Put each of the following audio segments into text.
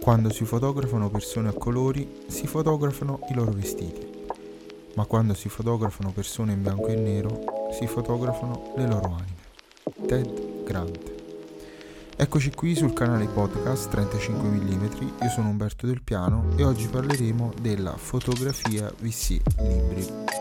Quando si fotografano persone a colori, si fotografano i loro vestiti, ma quando si fotografano persone in bianco e nero, si fotografano le loro anime. Ted Grant. Eccoci qui sul canale podcast 35 mm, io sono Umberto Del Piano e oggi parleremo della fotografia VC Libri.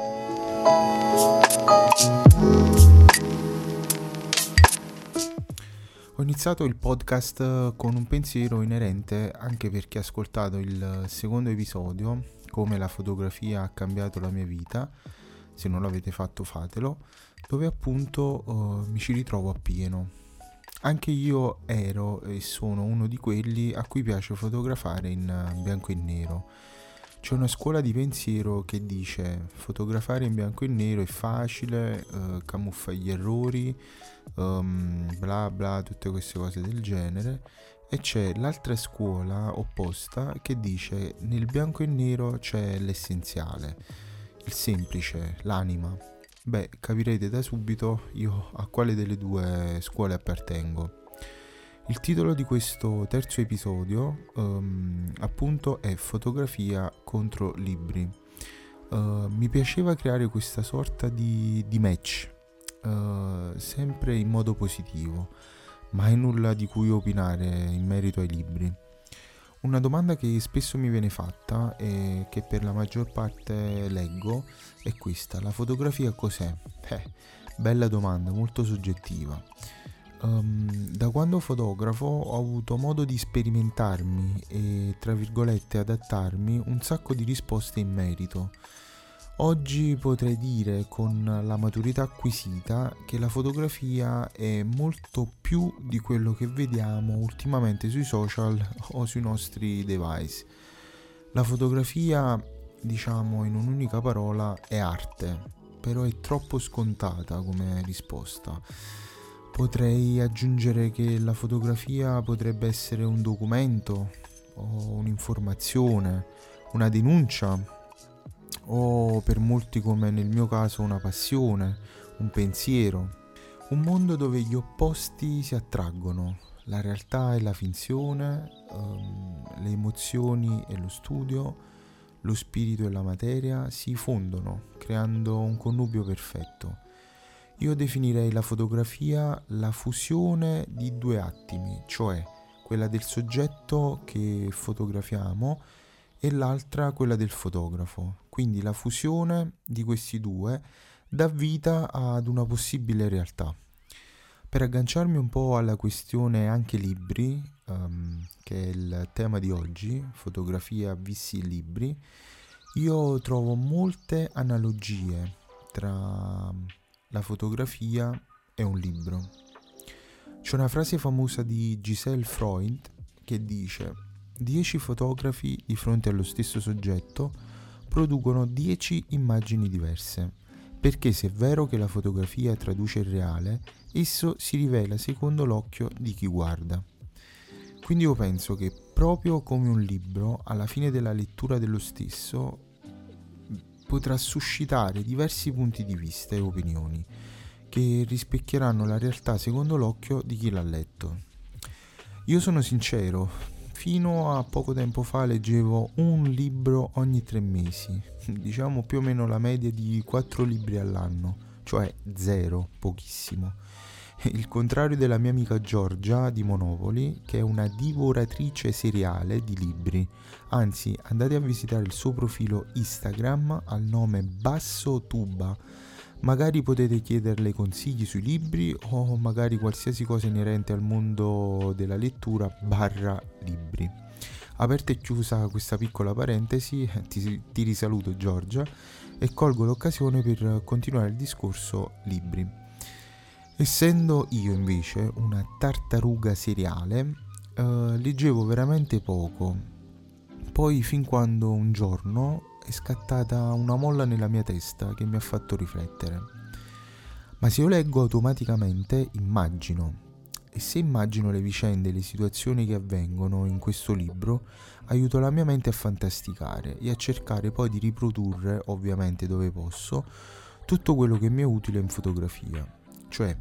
Ho iniziato il podcast con un pensiero inerente anche perché ho ascoltato il secondo episodio, come la fotografia ha cambiato la mia vita, se non l'avete fatto fatelo, dove appunto uh, mi ci ritrovo appieno. Anche io ero e sono uno di quelli a cui piace fotografare in bianco e nero. C'è una scuola di pensiero che dice fotografare in bianco e nero è facile, uh, camuffa gli errori, um, bla bla, tutte queste cose del genere. E c'è l'altra scuola opposta che dice nel bianco e nero c'è l'essenziale, il semplice, l'anima. Beh, capirete da subito io a quale delle due scuole appartengo. Il titolo di questo terzo episodio um, appunto è Fotografia contro libri. Uh, mi piaceva creare questa sorta di, di match uh, sempre in modo positivo, mai nulla di cui opinare in merito ai libri. Una domanda che spesso mi viene fatta e che per la maggior parte leggo è questa: la fotografia cos'è? Eh, bella domanda, molto soggettiva. Um, da quando fotografo ho avuto modo di sperimentarmi e, tra virgolette, adattarmi un sacco di risposte in merito. Oggi potrei dire con la maturità acquisita che la fotografia è molto più di quello che vediamo ultimamente sui social o sui nostri device. La fotografia, diciamo in un'unica parola, è arte, però è troppo scontata come risposta. Potrei aggiungere che la fotografia potrebbe essere un documento o un'informazione, una denuncia o per molti come nel mio caso una passione, un pensiero, un mondo dove gli opposti si attraggono, la realtà e la finzione, um, le emozioni e lo studio, lo spirito e la materia si fondono, creando un connubio perfetto. Io definirei la fotografia la fusione di due attimi, cioè quella del soggetto che fotografiamo e l'altra quella del fotografo. Quindi la fusione di questi due dà vita ad una possibile realtà. Per agganciarmi un po' alla questione anche libri, um, che è il tema di oggi, fotografia VC libri, io trovo molte analogie tra la fotografia e un libro. C'è una frase famosa di Giselle Freud che dice 10 fotografi di fronte allo stesso soggetto producono 10 immagini diverse, perché se è vero che la fotografia traduce il reale, esso si rivela secondo l'occhio di chi guarda. Quindi io penso che proprio come un libro, alla fine della lettura dello stesso, potrà suscitare diversi punti di vista e opinioni che rispecchieranno la realtà secondo l'occhio di chi l'ha letto. Io sono sincero, fino a poco tempo fa leggevo un libro ogni tre mesi, diciamo più o meno la media di quattro libri all'anno, cioè zero, pochissimo. Il contrario della mia amica Giorgia di Monopoli, che è una divoratrice seriale di libri. Anzi, andate a visitare il suo profilo Instagram al nome Basso Tuba Magari potete chiederle consigli sui libri o magari qualsiasi cosa inerente al mondo della lettura barra libri. Aperta e chiusa questa piccola parentesi, ti, ti risaluto Giorgia e colgo l'occasione per continuare il discorso libri. Essendo io invece una tartaruga seriale, eh, leggevo veramente poco. Poi fin quando un giorno è scattata una molla nella mia testa che mi ha fatto riflettere. Ma se io leggo automaticamente, immagino. E se immagino le vicende e le situazioni che avvengono in questo libro, aiuto la mia mente a fantasticare e a cercare poi di riprodurre, ovviamente dove posso, tutto quello che mi è utile in fotografia. Cioè,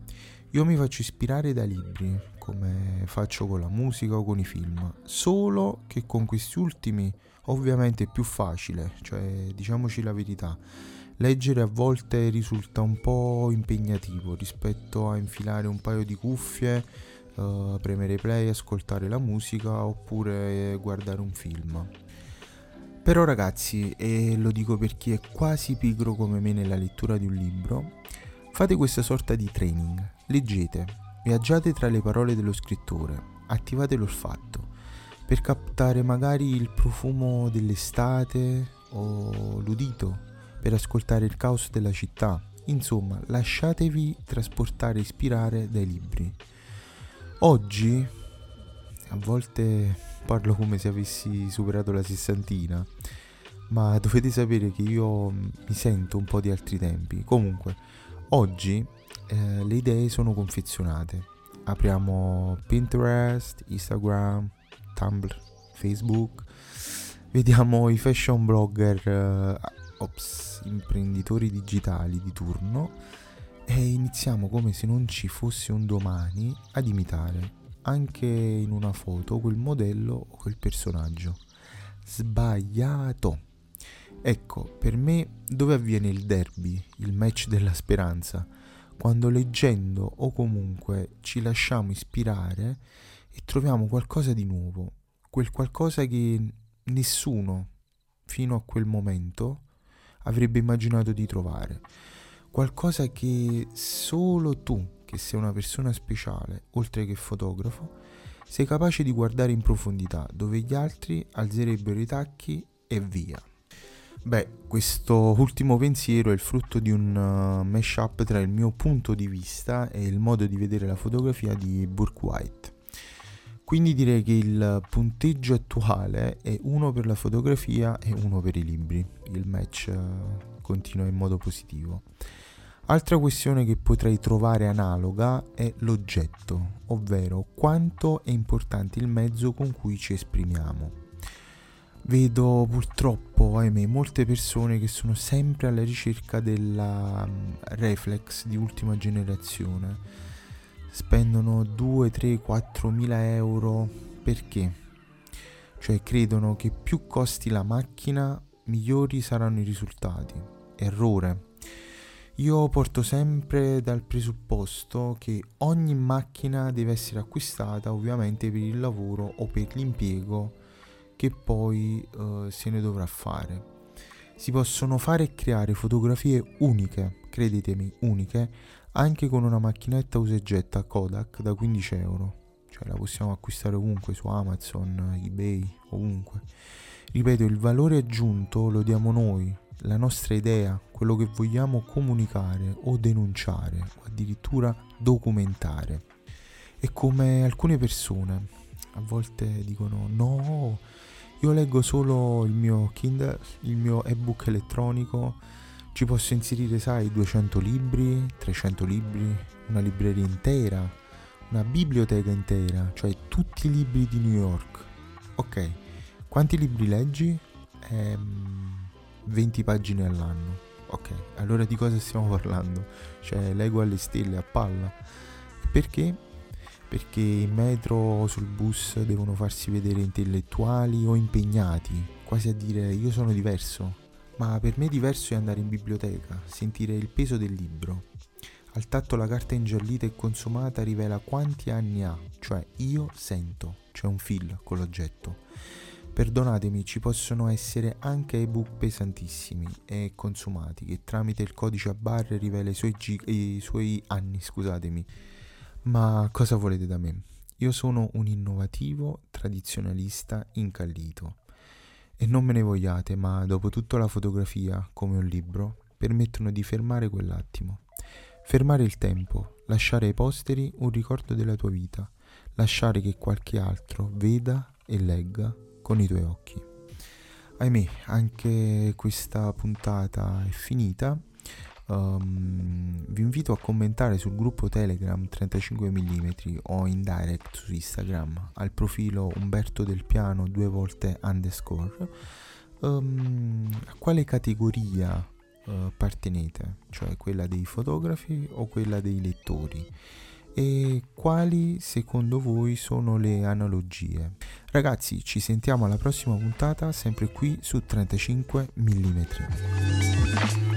io mi faccio ispirare dai libri, come faccio con la musica o con i film, solo che con questi ultimi ovviamente è più facile, cioè diciamoci la verità. Leggere a volte risulta un po' impegnativo rispetto a infilare un paio di cuffie, uh, premere play, ascoltare la musica oppure guardare un film. Però ragazzi, e lo dico per chi è quasi pigro come me nella lettura di un libro, fate questa sorta di training Leggete, viaggiate tra le parole dello scrittore, attivate l'olfatto per captare magari il profumo dell'estate o l'udito, per ascoltare il caos della città. Insomma, lasciatevi trasportare e ispirare dai libri. Oggi, a volte parlo come se avessi superato la sessantina, ma dovete sapere che io mi sento un po' di altri tempi. Comunque, oggi eh, le idee sono confezionate. Apriamo Pinterest, Instagram, Tumblr, Facebook, vediamo i fashion blogger, eh, ops, imprenditori digitali di turno e iniziamo come se non ci fosse un domani ad imitare anche in una foto quel modello o quel personaggio. Sbagliato. Ecco, per me dove avviene il derby, il match della speranza? quando leggendo o comunque ci lasciamo ispirare e troviamo qualcosa di nuovo, quel qualcosa che nessuno fino a quel momento avrebbe immaginato di trovare, qualcosa che solo tu, che sei una persona speciale, oltre che fotografo, sei capace di guardare in profondità, dove gli altri alzerebbero i tacchi e via. Beh, questo ultimo pensiero è il frutto di un uh, mashup tra il mio punto di vista e il modo di vedere la fotografia di Burke White. Quindi direi che il punteggio attuale è uno per la fotografia e uno per i libri. Il match uh, continua in modo positivo. Altra questione che potrei trovare analoga è l'oggetto, ovvero quanto è importante il mezzo con cui ci esprimiamo vedo purtroppo, ahimè, molte persone che sono sempre alla ricerca della um, reflex di ultima generazione. Spendono 2, 3, 4 mila euro perché? Cioè credono che più costi la macchina, migliori saranno i risultati. Errore. Io porto sempre dal presupposto che ogni macchina deve essere acquistata ovviamente per il lavoro o per l'impiego che poi uh, se ne dovrà fare. Si possono fare e creare fotografie uniche, credetemi, uniche, anche con una macchinetta usa e getta Kodak da 15 euro. Cioè la possiamo acquistare ovunque su Amazon, eBay, ovunque. Ripeto, il valore aggiunto lo diamo noi, la nostra idea, quello che vogliamo comunicare o denunciare o addirittura documentare. E come alcune persone a volte dicono no, io leggo solo il mio Kindle, il mio ebook elettronico, ci posso inserire, sai, 200 libri, 300 libri, una libreria intera, una biblioteca intera, cioè tutti i libri di New York. Ok, quanti libri leggi? Ehm, 20 pagine all'anno. Ok, allora di cosa stiamo parlando? Cioè, leggo alle stelle a palla. Perché? Perché in metro o sul bus devono farsi vedere intellettuali o impegnati, quasi a dire io sono diverso. Ma per me diverso è andare in biblioteca, sentire il peso del libro. Al tatto la carta ingiallita e consumata rivela quanti anni ha, cioè io sento, c'è un fil con l'oggetto. Perdonatemi, ci possono essere anche ebook pesantissimi e consumati che tramite il codice a barre rivela i suoi, gi- i suoi anni, scusatemi. Ma cosa volete da me? Io sono un innovativo tradizionalista incallito. E non me ne vogliate, ma dopo tutto la fotografia, come un libro, permettono di fermare quell'attimo. Fermare il tempo, lasciare ai posteri un ricordo della tua vita, lasciare che qualche altro veda e legga con i tuoi occhi. Ahimè, anche questa puntata è finita Um, vi invito a commentare sul gruppo Telegram 35mm o in direct su Instagram al profilo Umberto del Piano due volte underscore um, a quale categoria uh, appartenete, cioè quella dei fotografi o quella dei lettori e quali secondo voi sono le analogie. Ragazzi, ci sentiamo alla prossima puntata, sempre qui su 35 mm.